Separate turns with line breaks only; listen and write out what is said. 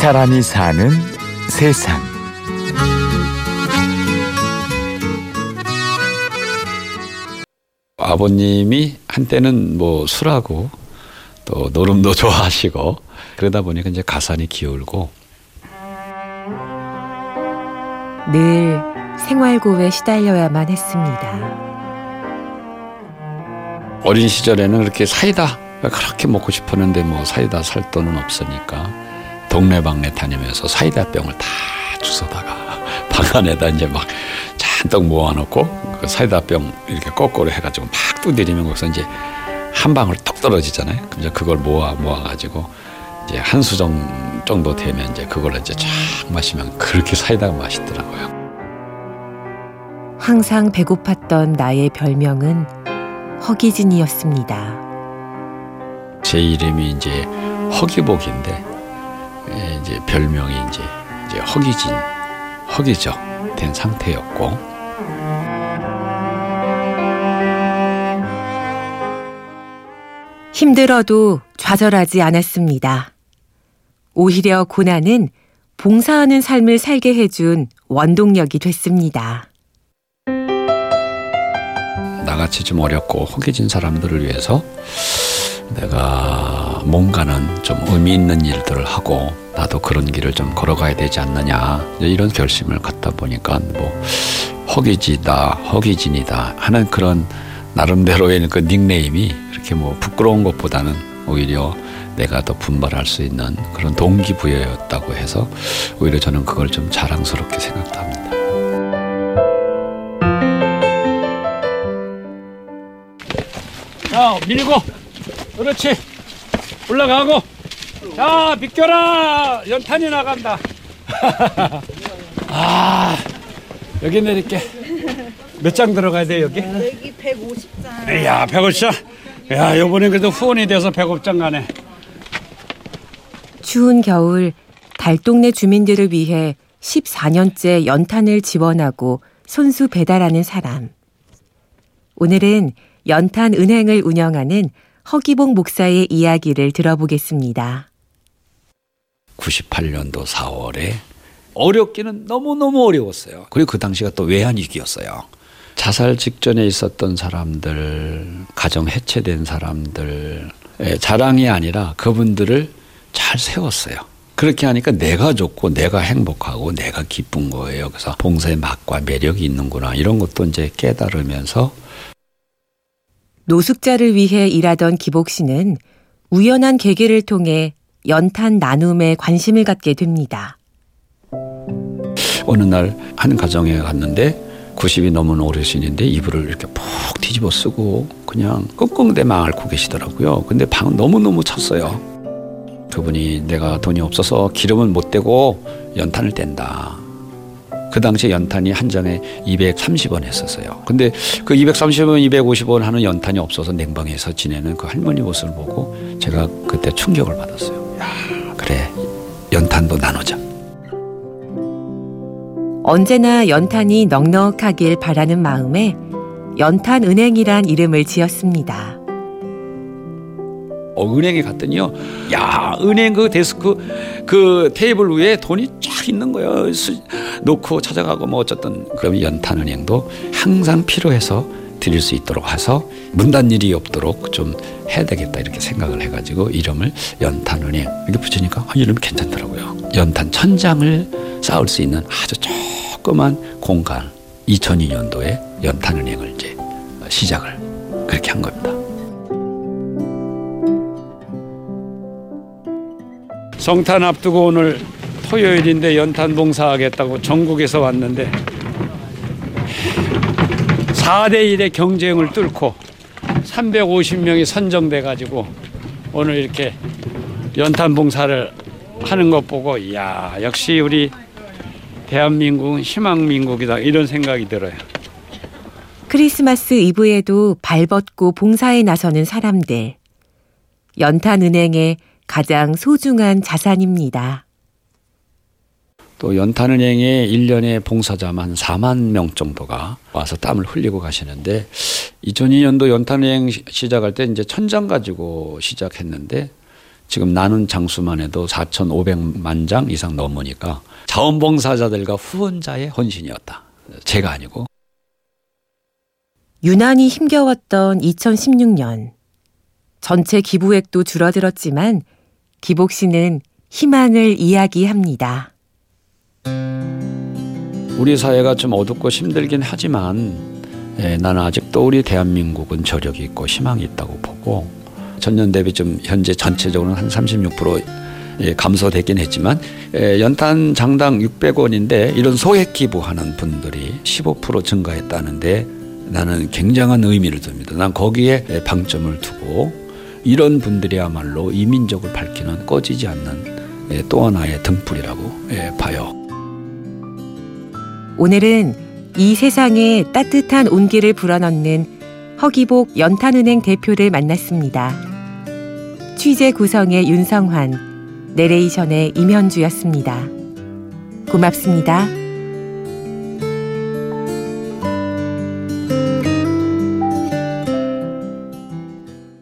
사람이 사는 세상.
아버님이 한때는 뭐 술하고 또 노름도 좋아하시고 그러다 보니까 이제 가산이 기울고
늘 생활고에 시달려야만 했습니다.
어린 시절에는 그렇게 사이다 그렇게 먹고 싶었는데 뭐 사이다 살 돈은 없으니까 동네방네 다니면서 사이다 병을 다 주워다가 방 안에다 이제 막 잔뜩 모아놓고 그 사이다 병 이렇게 거꾸로 해가지고 막 두드리면 거기서 이제 한 방울 뚝 떨어지잖아요. 이제 그걸 모아 모아가지고 이제 한 수정 정도 되면 이제 그걸 이제 쫙 마시면 그렇게 사이다가 맛있더라고요.
항상 배고팠던 나의 별명은 허기진이었습니다.
제 이름이 이제 허기복인데 예, 이제 별명이 이제 이제 허기진 허기적 된 상태였고
힘들어도 좌절하지 않았습니다. 오히려 고난은 봉사하는 삶을 살게 해준 원동력이 됐습니다.
나같이 좀 어렵고 허기진 사람들을 위해서 내가 뭔가는 좀 의미 있는 일들을 하고 나도 그런 길을 좀 걸어가야 되지 않느냐 이런 결심을 갖다 보니까 뭐 허기지다 허기진이다 하는 그런 나름대로의 그 닉네임이 그렇게 뭐 부끄러운 것보다는 오히려 내가 더 분발할 수 있는 그런 동기부여였다고 해서 오히려 저는 그걸 좀 자랑스럽게 생각합니다.
자 밀고 그렇지. 올라가고. 자 비켜라. 연탄이 나간다. 아 여기 내릴게. 몇 장 들어가야 돼 여기?
여기 150장.
이야 150장. 야 요번에 그래도 후원이 돼서 150장 가네.
추운 겨울 달동네 주민들을 위해 14년째 연탄을 지원하고 손수 배달하는 사람. 오늘은 연탄 은행을 운영하는 허기봉 목사의 이야기를 들어보겠습니다.
98년도 4월에 어렵기는 너무너무 어려웠어요. 그리고 그 당시가 또 외환위기였어요. 자살 직전에 있었던 사람들, 가정 해체된 사람들, 자랑이 아니라 그분들을 잘 세웠어요. 그렇게 하니까 내가 좋고 내가 행복하고 내가 기쁜 거예요. 그래서 봉사의 맛과 매력이 있는구나. 이런 것도 이제 깨달으면서
노숙자를 위해 일하던 기복 씨는 우연한 계기를 통해 연탄 나눔에 관심을 갖게 됩니다.
어느 날 한 가정에 갔는데 90이 넘은 어르신인데 이불을 이렇게 푹 뒤집어 쓰고 그냥 끙끙대만 앓고 계시더라고요. 근데 방은 너무너무 찼어요. 그분이 내가 돈이 없어서 기름은 못 대고 연탄을 뗀다. 그 당시에 연탄이 한 장에 230원 했었어요. 근데 그 230원, 250원 하는 연탄이 없어서 냉방에서 지내는 그 할머니 모습을 보고 제가 그때 충격을 받았어요. 야, 그래. 연탄도 나누자.
언제나 연탄이 넉넉하길 바라는 마음에 연탄은행이란 이름을 지었습니다.
어, 은행에 갔더니요. 야, 은행 그 데스크 그 테이블 위에 돈이 쫙 있는 거예요. 수, 놓고 찾아가고 뭐 어쨌든 그럼 연탄 은행도 항상 필요해서 드릴 수 있도록 해서 문단 일이 없도록 좀 해야 되겠다 이렇게 생각을 해가지고 이름을 연탄은행 이렇게 붙이니까 아, 이름이 괜찮더라고요. 연탄 천장을 쌓을 수 있는 아주 조그만 공간 2002년도에 연탄은행을 이제 시작을 그렇게 한 겁니다.
성탄 앞두고 오늘 토요일인데 연탄 봉사하겠다고 전국에서 왔는데 4대 1의 경쟁을 뚫고 350명이 선정돼 가지고 오늘 이렇게 연탄 봉사를 하는 것 보고 이야 역시 우리 대한민국은 희망민국이다 이런 생각이 들어요.
크리스마스 이브에도 발벗고 봉사에 나서는 사람들. 연탄은행의 가장 소중한 자산입니다.
또 연탄은행에 1년에 봉사자만 4만 명 정도가 와서 땀을 흘리고 가시는데 2002년도 연탄은행 시작할 때 이제 천장 가지고 시작했는데 지금 나는 장수만 해도 4,500만 장 이상 넘으니까 자원봉사자들과 후원자의 헌신이었다. 제가 아니고.
유난히 힘겨웠던 2016년. 전체 기부액도 줄어들었지만 기복 씨는 희망을 이야기합니다.
우리 사회가 좀 어둡고 힘들긴 하지만 예, 나는 아직도 우리 대한민국은 저력이 있고 희망이 있다고 보고 전년 대비 좀 현재 전체적으로는 한 36% 예, 감소됐긴 했지만 예, 연탄 장당 600원인데 이런 소액 기부하는 분들이 15% 증가했다는데 나는 굉장한 의미를 둡니다. 난 거기에 예, 방점을 두고 이런 분들이야말로 이민족을 밝히는 꺼지지 않는 예, 또 하나의 등불이라고 예, 봐요.
오늘은 이 세상에 따뜻한 온기를 불어넣는 허기복 연탄은행 대표를 만났습니다. 취재 구성의 윤성환, 내레이션의 임현주였습니다. 고맙습니다.